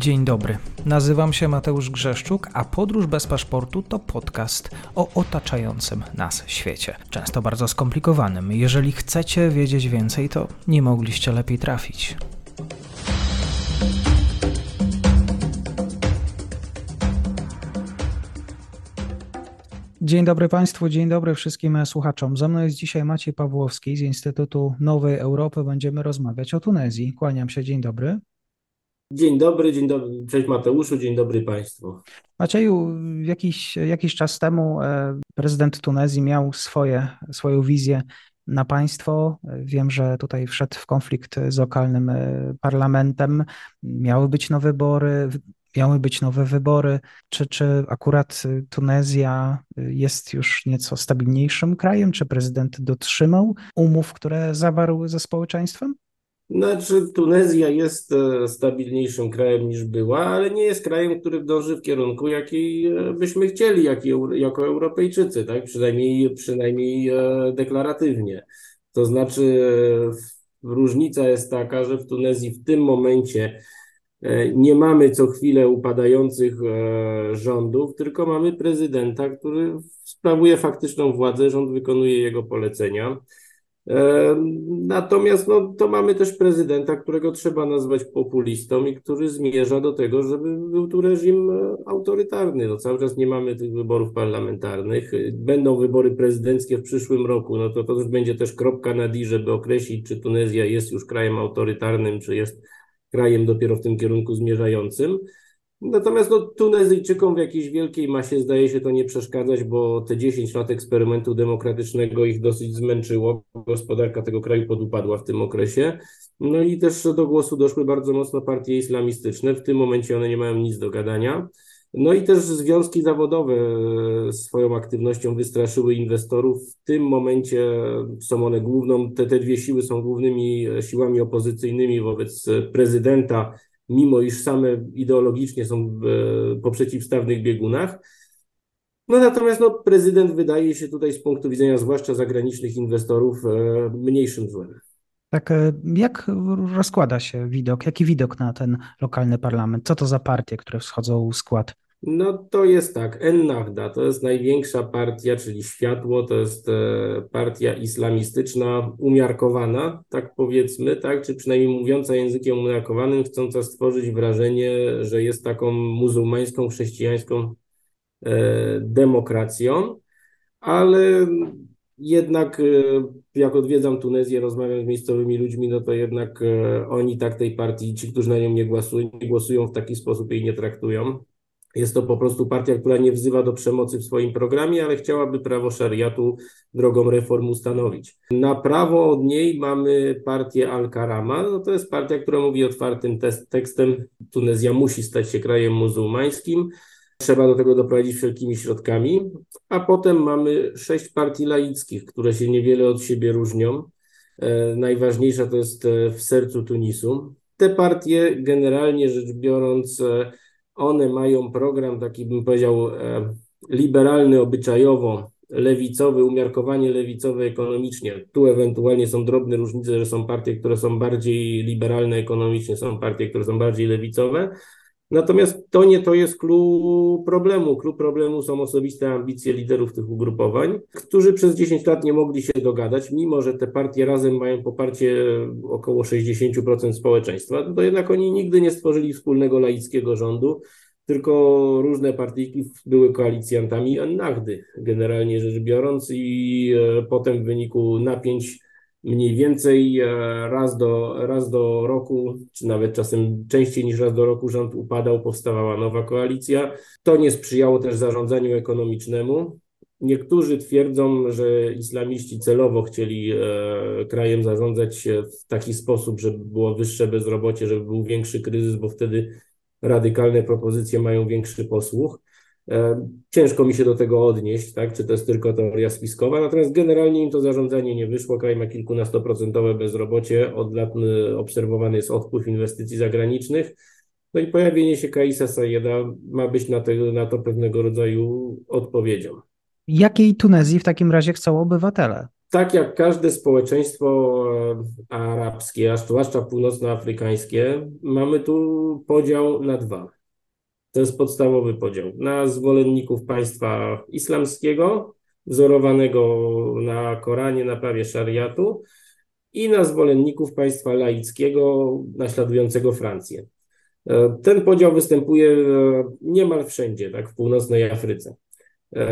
Dzień dobry. Nazywam się Mateusz Grzeszczuk, a Podróż bez paszportu to podcast o otaczającym nas świecie. Często bardzo skomplikowanym. Jeżeli chcecie wiedzieć więcej, to nie mogliście lepiej trafić. Dzień dobry Państwu, dzień dobry wszystkim słuchaczom. Ze mną jest dzisiaj Maciej Pawłowski z Instytutu Nowej Europy. Będziemy rozmawiać o Tunezji. Kłaniam się, dzień dobry. Dzień dobry, dzień dobry. Cześć Mateuszu, dzień dobry Państwu. Macieju, jakiś, jakiś czas temu e, prezydent Tunezji miał swoje, swoją wizję na państwo. Wiem, że tutaj wszedł w konflikt z lokalnym e, parlamentem. Miały być nowe wybory, miały być nowe wybory. Czy, czy akurat Tunezja jest już nieco stabilniejszym krajem? Czy prezydent dotrzymał umów, które zawarł ze społeczeństwem? Znaczy, Tunezja jest e, stabilniejszym krajem niż była, ale nie jest krajem, który dąży w kierunku, jaki e, byśmy chcieli, jaki, jako Europejczycy, tak? Przynajmniej, przynajmniej e, deklaratywnie. To znaczy, różnica jest taka, że w Tunezji w tym momencie nie mamy co chwilę upadających rządów, tylko mamy prezydenta, który sprawuje faktyczną władzę, rząd wykonuje jego polecenia. Natomiast no, to mamy też prezydenta, którego trzeba nazwać populistą i który zmierza do tego, żeby był tu reżim e, autorytarny. No, cały czas nie mamy tych wyborów parlamentarnych. Będą wybory prezydenckie w przyszłym roku. No to to już będzie też kropka na D, żeby określić, czy Tunezja jest już krajem autorytarnym, czy jest krajem dopiero w tym kierunku zmierzającym. Natomiast no, Tunezyjczykom w jakiejś wielkiej masie zdaje się to nie przeszkadzać, bo te 10 lat eksperymentu demokratycznego ich dosyć zmęczyło. Gospodarka tego kraju podupadła w tym okresie. No i też do głosu doszły bardzo mocno partie islamistyczne. W tym momencie one nie mają nic do gadania. No i też związki zawodowe swoją aktywnością wystraszyły inwestorów. W tym momencie są one główną, te, te dwie siły są głównymi siłami opozycyjnymi wobec prezydenta mimo iż same ideologicznie są po przeciwstawnych biegunach. No natomiast no, prezydent wydaje się tutaj z punktu widzenia zwłaszcza zagranicznych inwestorów e, mniejszym złem. Tak, e, jak rozkłada się widok, jaki widok na ten lokalny parlament? Co to za partie, które wschodzą w skład no to jest tak, Ennahda to jest największa partia, czyli Światło, to jest e, partia islamistyczna, umiarkowana, tak powiedzmy, tak, czy przynajmniej mówiąca językiem umiarkowanym, chcąca stworzyć wrażenie, że jest taką muzułmańską, chrześcijańską e, demokracją, ale jednak e, jak odwiedzam Tunezję, rozmawiam z miejscowymi ludźmi, no to jednak oni tak tej partii, ci, którzy na nią nie głosują, nie głosują w taki sposób jej nie traktują. Jest to po prostu partia, która nie wzywa do przemocy w swoim programie, ale chciałaby prawo szariatu drogą reform ustanowić. Na prawo od niej mamy partię Al-Karama. No to jest partia, która mówi otwartym tekstem, Tunezja musi stać się krajem muzułmańskim. Trzeba do tego doprowadzić wszelkimi środkami. A potem mamy sześć partii laickich, które się niewiele od siebie różnią. E, najważniejsza to jest e, w sercu Tunisu. Te partie, generalnie rzecz biorąc, e, one mają program taki, bym powiedział, e, liberalny obyczajowo, lewicowy, umiarkowanie lewicowe ekonomicznie. Tu ewentualnie są drobne różnice, że są partie, które są bardziej liberalne ekonomicznie, są partie, które są bardziej lewicowe. Natomiast to nie to jest klucz problemu. Klucz problemu są osobiste ambicje liderów tych ugrupowań, którzy przez 10 lat nie mogli się dogadać, mimo że te partie razem mają poparcie około 60% społeczeństwa, to jednak oni nigdy nie stworzyli wspólnego laickiego rządu, tylko różne partyjki były koalicjantami Nagdy, generalnie rzecz biorąc, i e, potem w wyniku napięć mniej więcej e, raz do, raz do roku, czy nawet czasem częściej niż raz do roku rząd upadał, powstawała nowa koalicja. To nie sprzyjało też zarządzaniu ekonomicznemu. Niektórzy twierdzą, że islamiści celowo chcieli e, krajem zarządzać w taki sposób, żeby było wyższe bezrobocie, żeby był większy kryzys, bo wtedy radykalne propozycje mają większy posłuch. E, ciężko mi się do tego odnieść, tak? czy to jest tylko teoria spiskowa, natomiast generalnie im to zarządzanie nie wyszło. Kraj ma kilkunastoprocentowe bezrobocie, od lat y, obserwowany jest odpływ inwestycji zagranicznych. No i pojawienie się Kaisa Sayeda ma być na, te, na to pewnego rodzaju odpowiedzią. Jakiej Tunezji w takim razie chcą obywatele? tak jak każde społeczeństwo arabskie, a zwłaszcza północnoafrykańskie, mamy tu podział na dwa. To jest podstawowy podział. Na zwolenników państwa islamskiego, wzorowanego na Koranie, na prawie szariatu, i na zwolenników państwa laickiego, naśladującego Francję. E, ten podział występuje e, niemal wszędzie, tak w północnej Afryce. E,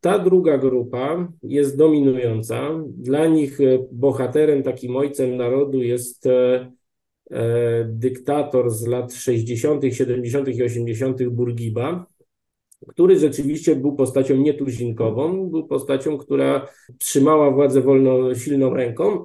ta druga grupa jest dominująca. Dla nich bohaterem, takim ojcem narodu jest dyktator z lat 60., 70. i 80. Burgiba, który rzeczywiście był postacią nietuzinkową, był postacią, która trzymała władzę wolno, silną ręką,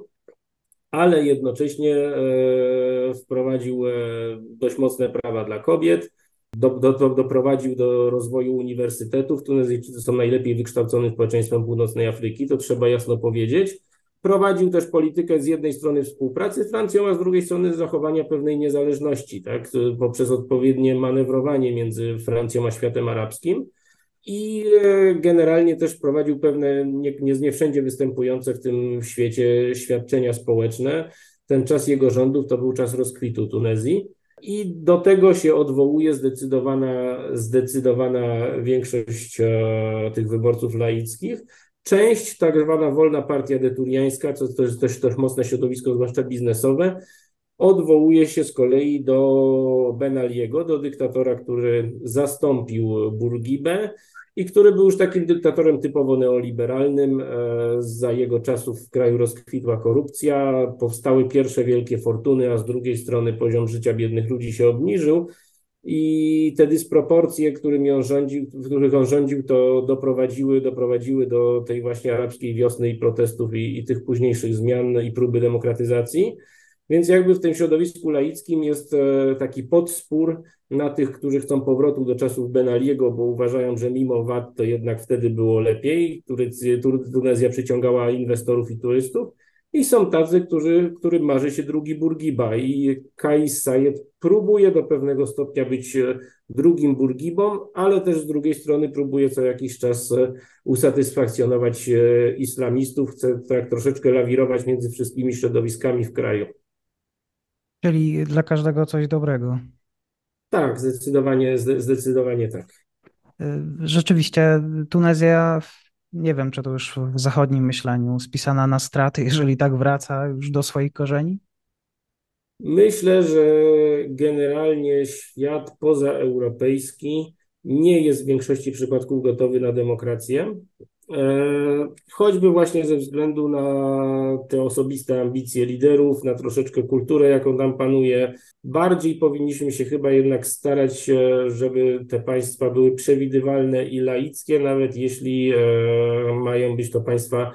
ale jednocześnie e, wprowadził e, dość mocne prawa dla kobiet, do, do, doprowadził do rozwoju uniwersytetów. Tunezyjczycy są najlepiej wykształconym społeczeństwem północnej Afryki, to trzeba jasno powiedzieć. Prowadził też politykę z jednej strony współpracy z Francją, a z drugiej strony zachowania pewnej niezależności, tak, poprzez odpowiednie manewrowanie między Francją a światem arabskim i e, generalnie też prowadził pewne nie, nie, nie wszędzie występujące w tym świecie świadczenia społeczne. Ten czas jego rządów to był czas rozkwitu Tunezji. I do tego się odwołuje zdecydowana, zdecydowana większość e, tych wyborców laickich. Część, tak zwana wolna partia deturiańska, co to jest też, też mocne środowisko, zwłaszcza biznesowe, odwołuje się z kolei do Benaliego, do dyktatora, który zastąpił Burgibę i który był już takim dyktatorem typowo neoliberalnym. E, za jego czasów w kraju rozkwitła korupcja, powstały pierwsze wielkie fortuny, a z drugiej strony poziom życia biednych ludzi się obniżył. I te dysproporcje, którymi on rządził, w których on rządził, to doprowadziły, doprowadziły do tej właśnie arabskiej wiosny i protestów i, i tych późniejszych zmian i próby demokratyzacji. Więc jakby w tym środowisku laickim jest e, taki podspór na tych, którzy chcą powrotu do czasów Benaliego, bo uważają, że mimo wad to jednak wtedy było lepiej. Tunezja przyciągała inwestorów i turystów. I są tacy, którzy, którym marzy się drugi Burgiba i Kais Sayed próbuje do pewnego stopnia być e, drugim Burgibą, ale też z drugiej strony próbuje co jakiś czas e, usatysfakcjonować islamistów, chce tak troszeczkę lawirować między wszystkimi środowiskami w kraju. Czyli dla każdego coś dobrego. Tak, zdecydowanie, zdecydowanie tak. Rzeczywiście Tunezja, nie wiem, czy to już w zachodnim myśleniu, spisana na straty, jeżeli tak wraca już do swoich korzeni? Myślę, że generalnie świat pozaeuropejski nie jest w większości przypadków gotowy na demokrację. E, choćby właśnie ze względu na te osobiste ambicje liderów, na troszeczkę kulturę, jaką tam panuje. Bardziej powinniśmy się chyba jednak starać, się, żeby te państwa były przewidywalne i laickie, nawet jeśli e, mają być to państwa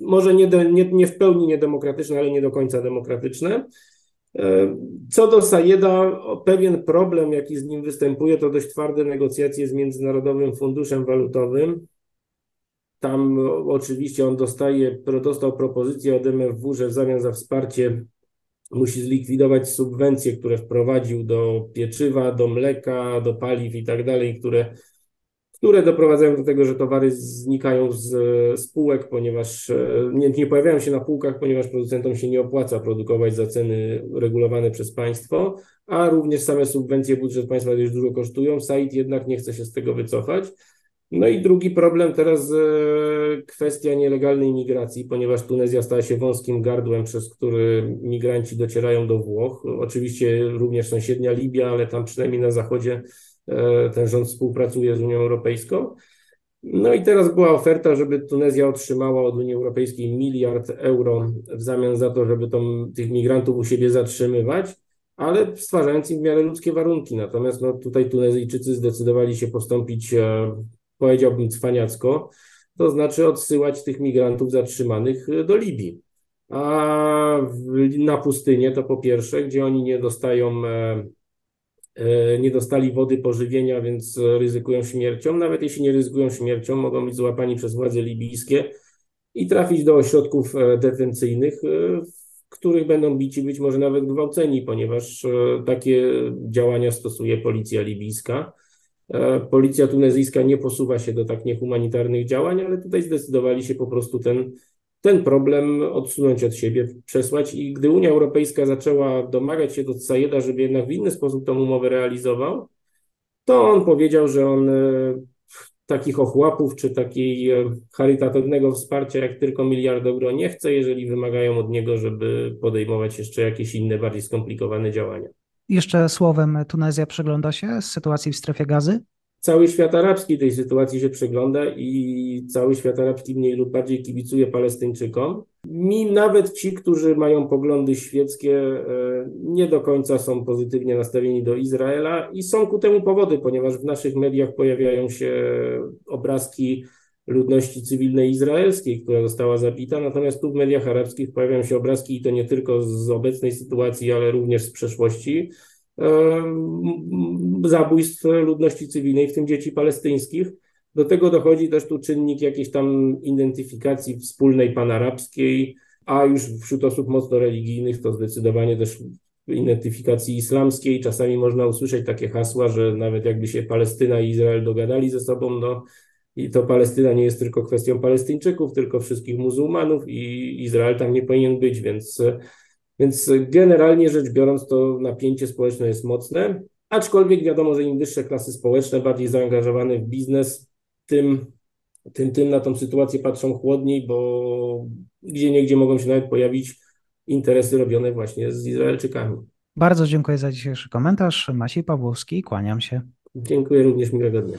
może nie, de, nie, nie w pełni niedemokratyczne, ale nie do końca demokratyczne. E, co do Sajeda, pewien problem, jaki z nim występuje, to dość twarde negocjacje z Międzynarodowym Funduszem Walutowym tam oczywiście on dostaje, dostał propozycję od MFW, że w zamian za wsparcie musi zlikwidować subwencje, które wprowadził do pieczywa, do mleka, do paliw i tak dalej, które, które doprowadzają do tego, że towary znikają z spółek, ponieważ e, nie, nie pojawiają się na półkach, ponieważ producentom się nie opłaca produkować za ceny regulowane przez państwo, a również same subwencje budżet państwa dość dużo kosztują. SAID jednak nie chce się z tego wycofać. No i drugi problem teraz e, kwestia nielegalnej migracji, ponieważ Tunezja stała się wąskim gardłem, przez który migranci docierają do Włoch. Oczywiście również sąsiednia Libia, ale tam przynajmniej na zachodzie e, ten rząd współpracuje z Unią Europejską. No i teraz była oferta, żeby Tunezja otrzymała od Unii Europejskiej miliard euro w zamian za to, żeby tą, tych migrantów u siebie zatrzymywać, ale stwarzając im w miarę ludzkie warunki. Natomiast no, tutaj Tunezyjczycy zdecydowali się postąpić e, powiedziałbym cwaniacko, to znaczy odsyłać tych migrantów zatrzymanych e, do Libii. A na pustynię to po pierwsze, gdzie oni nie dostają, e, e, nie dostali wody pożywienia, więc ryzykują śmiercią. Nawet jeśli nie ryzykują śmiercią, mogą być złapani przez władze libijskie i trafić do ośrodków detencyjnych, w których będą bici, być może nawet gwałceni, ponieważ takie działania stosuje policja libijska. E, policja tunezyjska nie posuwa się do tak niehumanitarnych działań, ale tutaj zdecydowali się po prostu ten ten problem odsunąć od siebie, przesłać. I gdy Unia Europejska zaczęła domagać się do Sajeda, żeby jednak w inny sposób tą umowę realizował, to on powiedział, że on takich ochłapów czy takiej charytatywnego wsparcia jak tylko miliard euro nie chce, jeżeli wymagają od niego, żeby podejmować jeszcze jakieś inne, bardziej skomplikowane działania. Jeszcze słowem, Tunezja przygląda się sytuacji w strefie gazy? Cały świat arabski tej sytuacji się przygląda i cały świat arabski mniej lub bardziej kibicuje Palestyńczykom. Mi nawet ci, którzy mają poglądy świeckie, e, nie do końca są pozytywnie nastawieni do Izraela i są ku temu powody, ponieważ w naszych mediach pojawiają się obrazki ludności cywilnej izraelskiej, która została zabita, natomiast tu w mediach arabskich pojawiają się obrazki i to nie tylko z obecnej sytuacji, ale również z przeszłości zabójstw ludności cywilnej, w tym dzieci palestyńskich. Do tego dochodzi też tu czynnik jakiejś tam identyfikacji wspólnej panarabskiej, a już wśród osób mocno religijnych to zdecydowanie też identyfikacji islamskiej. Czasami można usłyszeć takie hasła, że nawet jakby się Palestyna i Izrael dogadali ze sobą, no i to Palestyna nie jest tylko kwestią Palestyńczyków, tylko wszystkich muzułmanów i Izrael tam nie powinien być, więc więc generalnie rzecz biorąc, to napięcie społeczne jest mocne, aczkolwiek wiadomo, że im wyższe klasy społeczne, bardziej zaangażowane w biznes, tym, tym, tym na tą sytuację patrzą chłodniej, bo gdzie niegdzie mogą się nawet pojawić interesy robione właśnie z Izraelczykami. Bardzo dziękuję za dzisiejszy komentarz. Maciej Pawłowski, kłaniam się. Dziękuję również, miłego dnia.